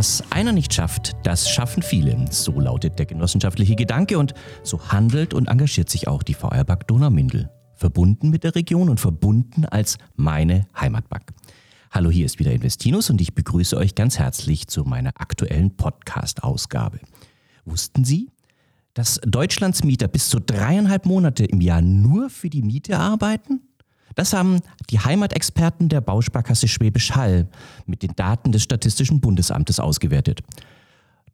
Was einer nicht schafft, das schaffen viele. So lautet der genossenschaftliche Gedanke und so handelt und engagiert sich auch die VR-Bank Donaumindel. Verbunden mit der Region und verbunden als meine Heimatbank. Hallo, hier ist wieder Investinus und ich begrüße euch ganz herzlich zu meiner aktuellen Podcast-Ausgabe. Wussten Sie, dass Deutschlands Mieter bis zu dreieinhalb Monate im Jahr nur für die Miete arbeiten? Das haben die Heimatexperten der Bausparkasse Schwäbisch Hall mit den Daten des Statistischen Bundesamtes ausgewertet.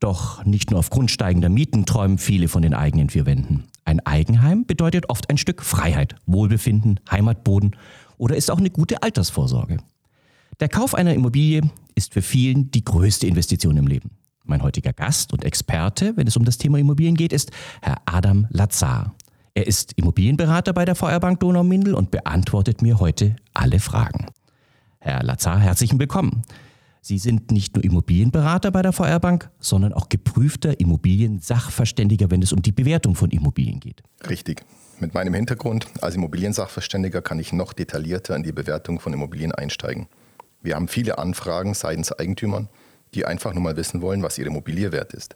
Doch nicht nur aufgrund steigender Mieten träumen viele von den eigenen vier Wänden. Ein Eigenheim bedeutet oft ein Stück Freiheit, Wohlbefinden, Heimatboden oder ist auch eine gute Altersvorsorge. Der Kauf einer Immobilie ist für vielen die größte Investition im Leben. Mein heutiger Gast und Experte, wenn es um das Thema Immobilien geht, ist Herr Adam Lazar. Er ist Immobilienberater bei der VR-Bank Donaumindel und beantwortet mir heute alle Fragen. Herr Lazar, herzlichen Willkommen. Sie sind nicht nur Immobilienberater bei der VR-Bank, sondern auch geprüfter Immobiliensachverständiger, wenn es um die Bewertung von Immobilien geht. Richtig. Mit meinem Hintergrund als Immobiliensachverständiger kann ich noch detaillierter in die Bewertung von Immobilien einsteigen. Wir haben viele Anfragen seitens Eigentümern, die einfach nur mal wissen wollen, was ihre Immobilie wert ist.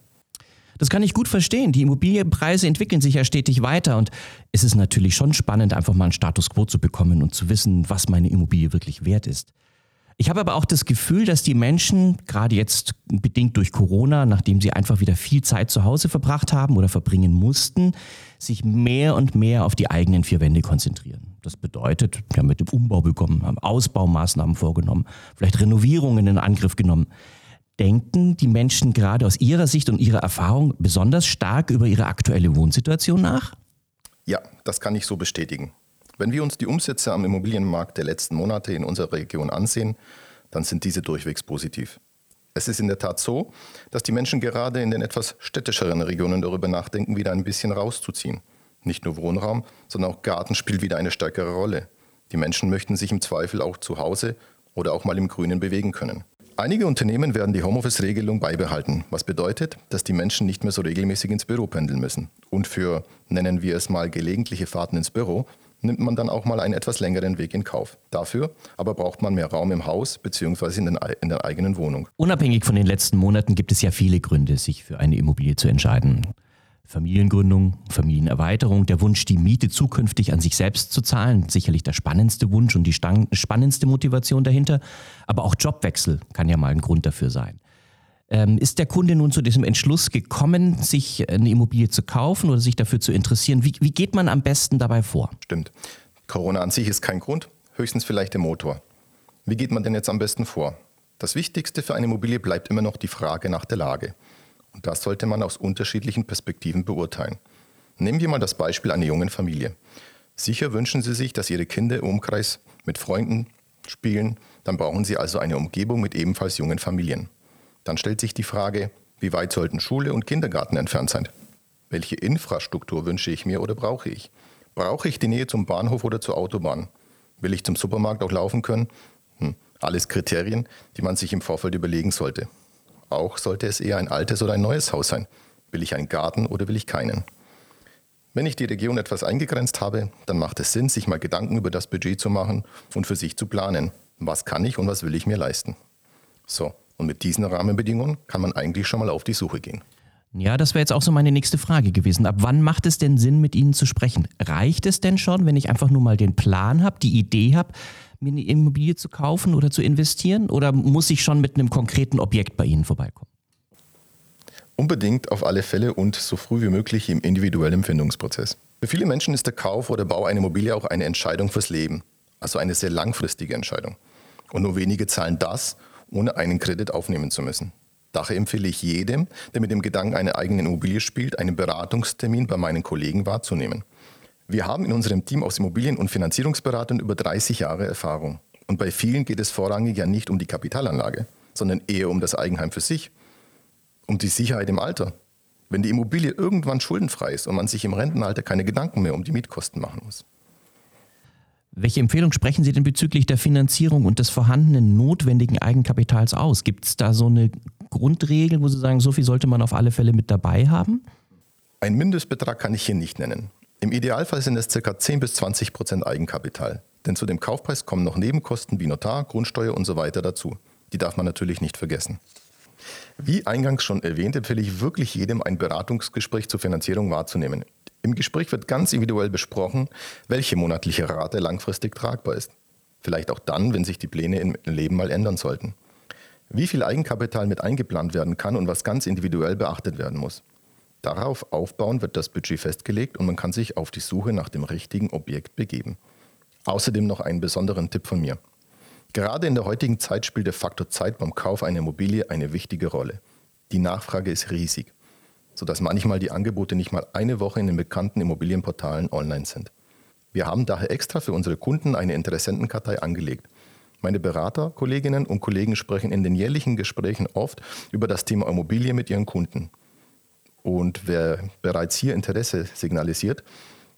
Das kann ich gut verstehen. Die Immobilienpreise entwickeln sich ja stetig weiter und es ist natürlich schon spannend, einfach mal einen Status quo zu bekommen und zu wissen, was meine Immobilie wirklich wert ist. Ich habe aber auch das Gefühl, dass die Menschen, gerade jetzt bedingt durch Corona, nachdem sie einfach wieder viel Zeit zu Hause verbracht haben oder verbringen mussten, sich mehr und mehr auf die eigenen vier Wände konzentrieren. Das bedeutet, wir haben mit dem Umbau begonnen, haben Ausbaumaßnahmen vorgenommen, vielleicht Renovierungen in Angriff genommen. Denken die Menschen gerade aus ihrer Sicht und ihrer Erfahrung besonders stark über ihre aktuelle Wohnsituation nach? Ja, das kann ich so bestätigen. Wenn wir uns die Umsätze am Immobilienmarkt der letzten Monate in unserer Region ansehen, dann sind diese durchwegs positiv. Es ist in der Tat so, dass die Menschen gerade in den etwas städtischeren Regionen darüber nachdenken, wieder ein bisschen rauszuziehen. Nicht nur Wohnraum, sondern auch Garten spielt wieder eine stärkere Rolle. Die Menschen möchten sich im Zweifel auch zu Hause oder auch mal im Grünen bewegen können. Einige Unternehmen werden die Homeoffice-Regelung beibehalten, was bedeutet, dass die Menschen nicht mehr so regelmäßig ins Büro pendeln müssen. Und für, nennen wir es mal, gelegentliche Fahrten ins Büro, nimmt man dann auch mal einen etwas längeren Weg in Kauf. Dafür aber braucht man mehr Raum im Haus bzw. In, in der eigenen Wohnung. Unabhängig von den letzten Monaten gibt es ja viele Gründe, sich für eine Immobilie zu entscheiden. Familiengründung, Familienerweiterung, der Wunsch, die Miete zukünftig an sich selbst zu zahlen, sicherlich der spannendste Wunsch und die spannendste Motivation dahinter. Aber auch Jobwechsel kann ja mal ein Grund dafür sein. Ähm, ist der Kunde nun zu diesem Entschluss gekommen, sich eine Immobilie zu kaufen oder sich dafür zu interessieren? Wie, wie geht man am besten dabei vor? Stimmt. Corona an sich ist kein Grund, höchstens vielleicht der Motor. Wie geht man denn jetzt am besten vor? Das Wichtigste für eine Immobilie bleibt immer noch die Frage nach der Lage. Und das sollte man aus unterschiedlichen Perspektiven beurteilen. Nehmen wir mal das Beispiel einer jungen Familie. Sicher wünschen Sie sich, dass Ihre Kinder im Umkreis mit Freunden spielen, dann brauchen Sie also eine Umgebung mit ebenfalls jungen Familien. Dann stellt sich die Frage, wie weit sollten Schule und Kindergarten entfernt sein? Welche Infrastruktur wünsche ich mir oder brauche ich? Brauche ich die Nähe zum Bahnhof oder zur Autobahn? Will ich zum Supermarkt auch laufen können? Hm, alles Kriterien, die man sich im Vorfeld überlegen sollte. Auch sollte es eher ein altes oder ein neues Haus sein. Will ich einen Garten oder will ich keinen? Wenn ich die Region etwas eingegrenzt habe, dann macht es Sinn, sich mal Gedanken über das Budget zu machen und für sich zu planen. Was kann ich und was will ich mir leisten? So, und mit diesen Rahmenbedingungen kann man eigentlich schon mal auf die Suche gehen. Ja, das wäre jetzt auch so meine nächste Frage gewesen. Ab wann macht es denn Sinn, mit Ihnen zu sprechen? Reicht es denn schon, wenn ich einfach nur mal den Plan habe, die Idee habe, mir eine Immobilie zu kaufen oder zu investieren? Oder muss ich schon mit einem konkreten Objekt bei Ihnen vorbeikommen? Unbedingt auf alle Fälle und so früh wie möglich im individuellen Empfindungsprozess. Für viele Menschen ist der Kauf oder Bau einer Immobilie auch eine Entscheidung fürs Leben, also eine sehr langfristige Entscheidung. Und nur wenige zahlen das, ohne einen Kredit aufnehmen zu müssen. Daher empfehle ich jedem, der mit dem Gedanken einer eigenen Immobilie spielt, einen Beratungstermin bei meinen Kollegen wahrzunehmen. Wir haben in unserem Team aus Immobilien- und Finanzierungsberatern über 30 Jahre Erfahrung. Und bei vielen geht es vorrangig ja nicht um die Kapitalanlage, sondern eher um das Eigenheim für sich, um die Sicherheit im Alter. Wenn die Immobilie irgendwann schuldenfrei ist und man sich im Rentenalter keine Gedanken mehr um die Mietkosten machen muss. Welche Empfehlung sprechen Sie denn bezüglich der Finanzierung und des vorhandenen notwendigen Eigenkapitals aus? Gibt es da so eine Grundregel, wo Sie sagen, so viel sollte man auf alle Fälle mit dabei haben? Ein Mindestbetrag kann ich hier nicht nennen. Im Idealfall sind es ca. 10 bis 20 Prozent Eigenkapital. Denn zu dem Kaufpreis kommen noch Nebenkosten wie Notar, Grundsteuer und so weiter dazu. Die darf man natürlich nicht vergessen. Wie eingangs schon erwähnt, empfehle ich wirklich jedem, ein Beratungsgespräch zur Finanzierung wahrzunehmen. Im Gespräch wird ganz individuell besprochen, welche monatliche Rate langfristig tragbar ist. Vielleicht auch dann, wenn sich die Pläne im Leben mal ändern sollten. Wie viel Eigenkapital mit eingeplant werden kann und was ganz individuell beachtet werden muss. Darauf aufbauen wird das Budget festgelegt und man kann sich auf die Suche nach dem richtigen Objekt begeben. Außerdem noch einen besonderen Tipp von mir. Gerade in der heutigen Zeit spielt der Faktor Zeit beim Kauf einer Immobilie eine wichtige Rolle. Die Nachfrage ist riesig, sodass manchmal die Angebote nicht mal eine Woche in den bekannten Immobilienportalen online sind. Wir haben daher extra für unsere Kunden eine Interessentenkartei angelegt. Meine Berater, Kolleginnen und Kollegen sprechen in den jährlichen Gesprächen oft über das Thema Immobilie mit ihren Kunden. Und wer bereits hier Interesse signalisiert,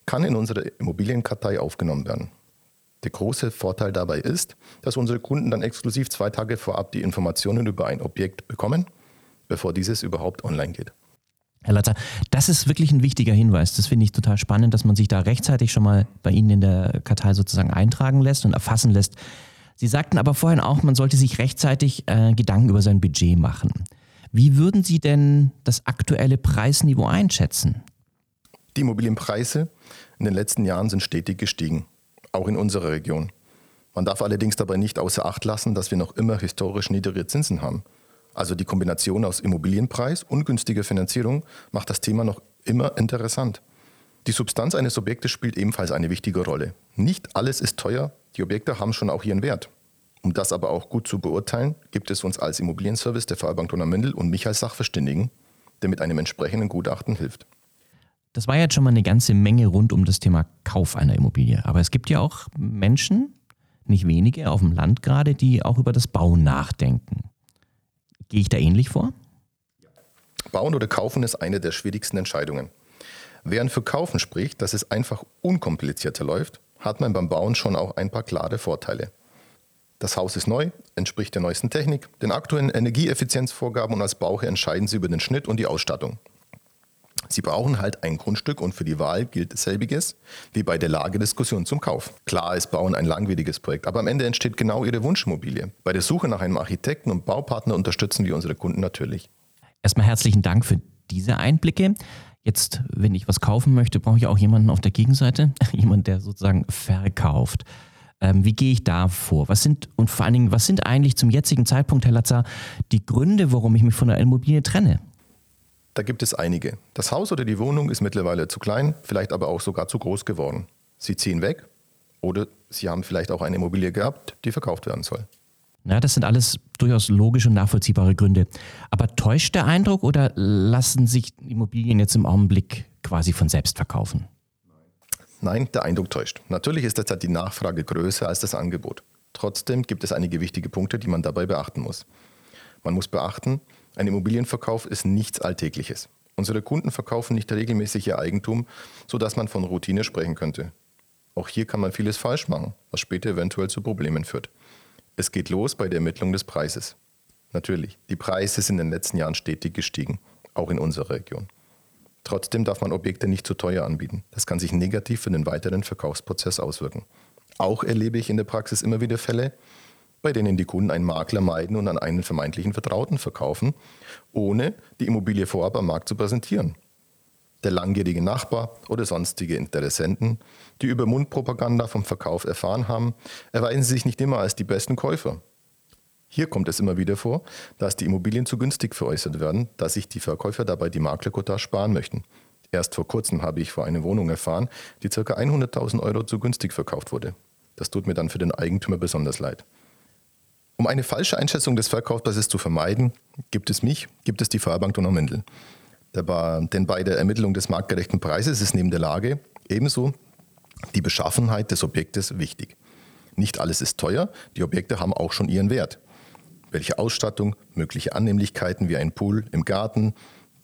kann in unsere Immobilienkartei aufgenommen werden. Der große Vorteil dabei ist, dass unsere Kunden dann exklusiv zwei Tage vorab die Informationen über ein Objekt bekommen, bevor dieses überhaupt online geht. Herr Latzer, das ist wirklich ein wichtiger Hinweis. Das finde ich total spannend, dass man sich da rechtzeitig schon mal bei Ihnen in der Kartei sozusagen eintragen lässt und erfassen lässt. Sie sagten aber vorhin auch, man sollte sich rechtzeitig äh, Gedanken über sein Budget machen. Wie würden Sie denn das aktuelle Preisniveau einschätzen? Die Immobilienpreise in den letzten Jahren sind stetig gestiegen, auch in unserer Region. Man darf allerdings dabei nicht außer Acht lassen, dass wir noch immer historisch niedrige Zinsen haben. Also die Kombination aus Immobilienpreis und günstiger Finanzierung macht das Thema noch immer interessant. Die Substanz eines Objektes spielt ebenfalls eine wichtige Rolle. Nicht alles ist teuer, die Objekte haben schon auch ihren Wert. Um das aber auch gut zu beurteilen, gibt es uns als Immobilienservice der Feuerbank Donnermündel und mich als Sachverständigen, der mit einem entsprechenden Gutachten hilft. Das war jetzt schon mal eine ganze Menge rund um das Thema Kauf einer Immobilie. Aber es gibt ja auch Menschen, nicht wenige, auf dem Land gerade, die auch über das Bauen nachdenken. Gehe ich da ähnlich vor? Bauen oder kaufen ist eine der schwierigsten Entscheidungen. Während für Kaufen spricht, dass es einfach unkomplizierter läuft, hat man beim Bauen schon auch ein paar klare Vorteile. Das Haus ist neu, entspricht der neuesten Technik, den aktuellen Energieeffizienzvorgaben und als Bauherr entscheiden Sie über den Schnitt und die Ausstattung. Sie brauchen halt ein Grundstück und für die Wahl gilt selbiges wie bei der Lagediskussion zum Kauf. Klar ist Bauen ein langwieriges Projekt, aber am Ende entsteht genau Ihre Wunschimmobilie. Bei der Suche nach einem Architekten und Baupartner unterstützen wir unsere Kunden natürlich. Erstmal herzlichen Dank für diese Einblicke. Jetzt, wenn ich was kaufen möchte, brauche ich auch jemanden auf der Gegenseite, jemand, der sozusagen verkauft. Ähm, wie gehe ich da vor? Was sind, und vor allen Dingen, was sind eigentlich zum jetzigen Zeitpunkt, Herr Latzer, die Gründe, warum ich mich von der Immobilie trenne? Da gibt es einige. Das Haus oder die Wohnung ist mittlerweile zu klein, vielleicht aber auch sogar zu groß geworden. Sie ziehen weg oder Sie haben vielleicht auch eine Immobilie gehabt, die verkauft werden soll. Ja, das sind alles durchaus logische und nachvollziehbare Gründe. Aber täuscht der Eindruck oder lassen sich Immobilien jetzt im Augenblick quasi von selbst verkaufen? Nein, der Eindruck täuscht. Natürlich ist derzeit die Nachfrage größer als das Angebot. Trotzdem gibt es einige wichtige Punkte, die man dabei beachten muss. Man muss beachten, ein Immobilienverkauf ist nichts Alltägliches. Unsere Kunden verkaufen nicht regelmäßig ihr Eigentum, sodass man von Routine sprechen könnte. Auch hier kann man vieles falsch machen, was später eventuell zu Problemen führt. Es geht los bei der Ermittlung des Preises. Natürlich, die Preise sind in den letzten Jahren stetig gestiegen, auch in unserer Region. Trotzdem darf man Objekte nicht zu teuer anbieten. Das kann sich negativ für den weiteren Verkaufsprozess auswirken. Auch erlebe ich in der Praxis immer wieder Fälle, bei denen die Kunden einen Makler meiden und an einen vermeintlichen Vertrauten verkaufen, ohne die Immobilie vorab am Markt zu präsentieren. Der langjährige Nachbar oder sonstige Interessenten, die über Mundpropaganda vom Verkauf erfahren haben, erweisen sich nicht immer als die besten Käufer. Hier kommt es immer wieder vor, dass die Immobilien zu günstig veräußert werden, dass sich die Verkäufer dabei die Maklerquote sparen möchten. Erst vor kurzem habe ich vor einer Wohnung erfahren, die ca. 100.000 Euro zu günstig verkauft wurde. Das tut mir dann für den Eigentümer besonders leid. Um eine falsche Einschätzung des Verkaufspreises zu vermeiden, gibt es mich, gibt es die Feuerbank Donnermündel. Denn bei der Ermittlung des marktgerechten Preises ist neben der Lage ebenso die Beschaffenheit des Objektes wichtig. Nicht alles ist teuer, die Objekte haben auch schon ihren Wert welche Ausstattung, mögliche Annehmlichkeiten wie ein Pool im Garten,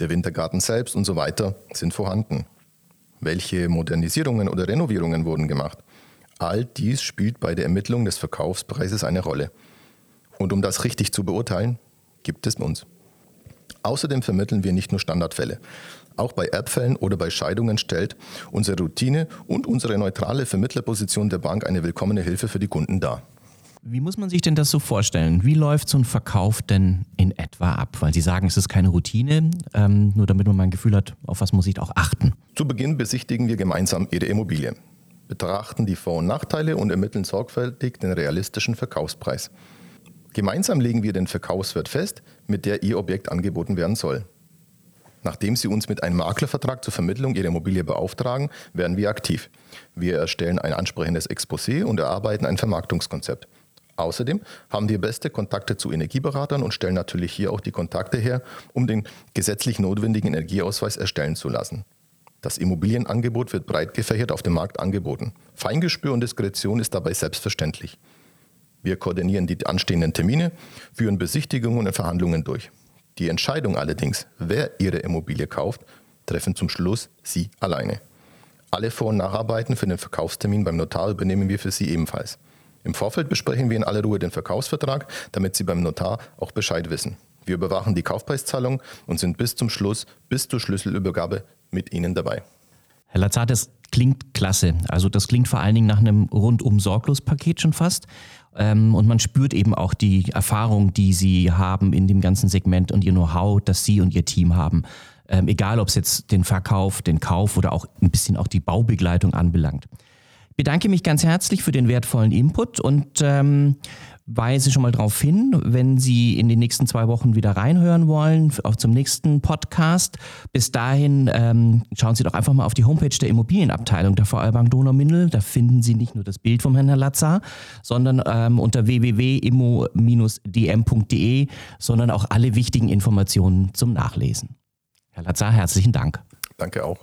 der Wintergarten selbst und so weiter sind vorhanden. Welche Modernisierungen oder Renovierungen wurden gemacht? All dies spielt bei der Ermittlung des Verkaufspreises eine Rolle. Und um das richtig zu beurteilen, gibt es uns. Außerdem vermitteln wir nicht nur Standardfälle. Auch bei Erbfällen oder bei Scheidungen stellt unsere Routine und unsere neutrale Vermittlerposition der Bank eine willkommene Hilfe für die Kunden dar. Wie muss man sich denn das so vorstellen? Wie läuft so ein Verkauf denn in etwa ab? Weil Sie sagen, es ist keine Routine, ähm, nur damit man mal ein Gefühl hat, auf was muss ich auch achten. Zu Beginn besichtigen wir gemeinsam Ihre Immobilie, betrachten die Vor- und Nachteile und ermitteln sorgfältig den realistischen Verkaufspreis. Gemeinsam legen wir den Verkaufswert fest, mit der Ihr Objekt angeboten werden soll. Nachdem Sie uns mit einem Maklervertrag zur Vermittlung Ihrer Immobilie beauftragen, werden wir aktiv. Wir erstellen ein ansprechendes Exposé und erarbeiten ein Vermarktungskonzept. Außerdem haben wir beste Kontakte zu Energieberatern und stellen natürlich hier auch die Kontakte her, um den gesetzlich notwendigen Energieausweis erstellen zu lassen. Das Immobilienangebot wird breit gefächert auf dem Markt angeboten. Feingespür und Diskretion ist dabei selbstverständlich. Wir koordinieren die anstehenden Termine, führen Besichtigungen und Verhandlungen durch. Die Entscheidung allerdings, wer Ihre Immobilie kauft, treffen zum Schluss Sie alleine. Alle Vor- und Nacharbeiten für den Verkaufstermin beim Notar übernehmen wir für Sie ebenfalls. Im Vorfeld besprechen wir in aller Ruhe den Verkaufsvertrag, damit Sie beim Notar auch Bescheid wissen. Wir überwachen die Kaufpreiszahlung und sind bis zum Schluss, bis zur Schlüsselübergabe mit Ihnen dabei. Herr Lazar, das klingt klasse. Also das klingt vor allen Dingen nach einem rundum sorglos Paket schon fast. Ähm, und man spürt eben auch die Erfahrung, die Sie haben in dem ganzen Segment und Ihr Know-how, das Sie und Ihr Team haben. Ähm, egal, ob es jetzt den Verkauf, den Kauf oder auch ein bisschen auch die Baubegleitung anbelangt. Bedanke mich ganz herzlich für den wertvollen Input und ähm, weise schon mal darauf hin, wenn Sie in den nächsten zwei Wochen wieder reinhören wollen, auch zum nächsten Podcast. Bis dahin ähm, schauen Sie doch einfach mal auf die Homepage der Immobilienabteilung der Vorarlbank Donaumindel. Da finden Sie nicht nur das Bild vom Herrn Lazar, sondern ähm, unter www.immo-dm.de, sondern auch alle wichtigen Informationen zum Nachlesen. Herr Lazar, herzlichen Dank. Danke auch.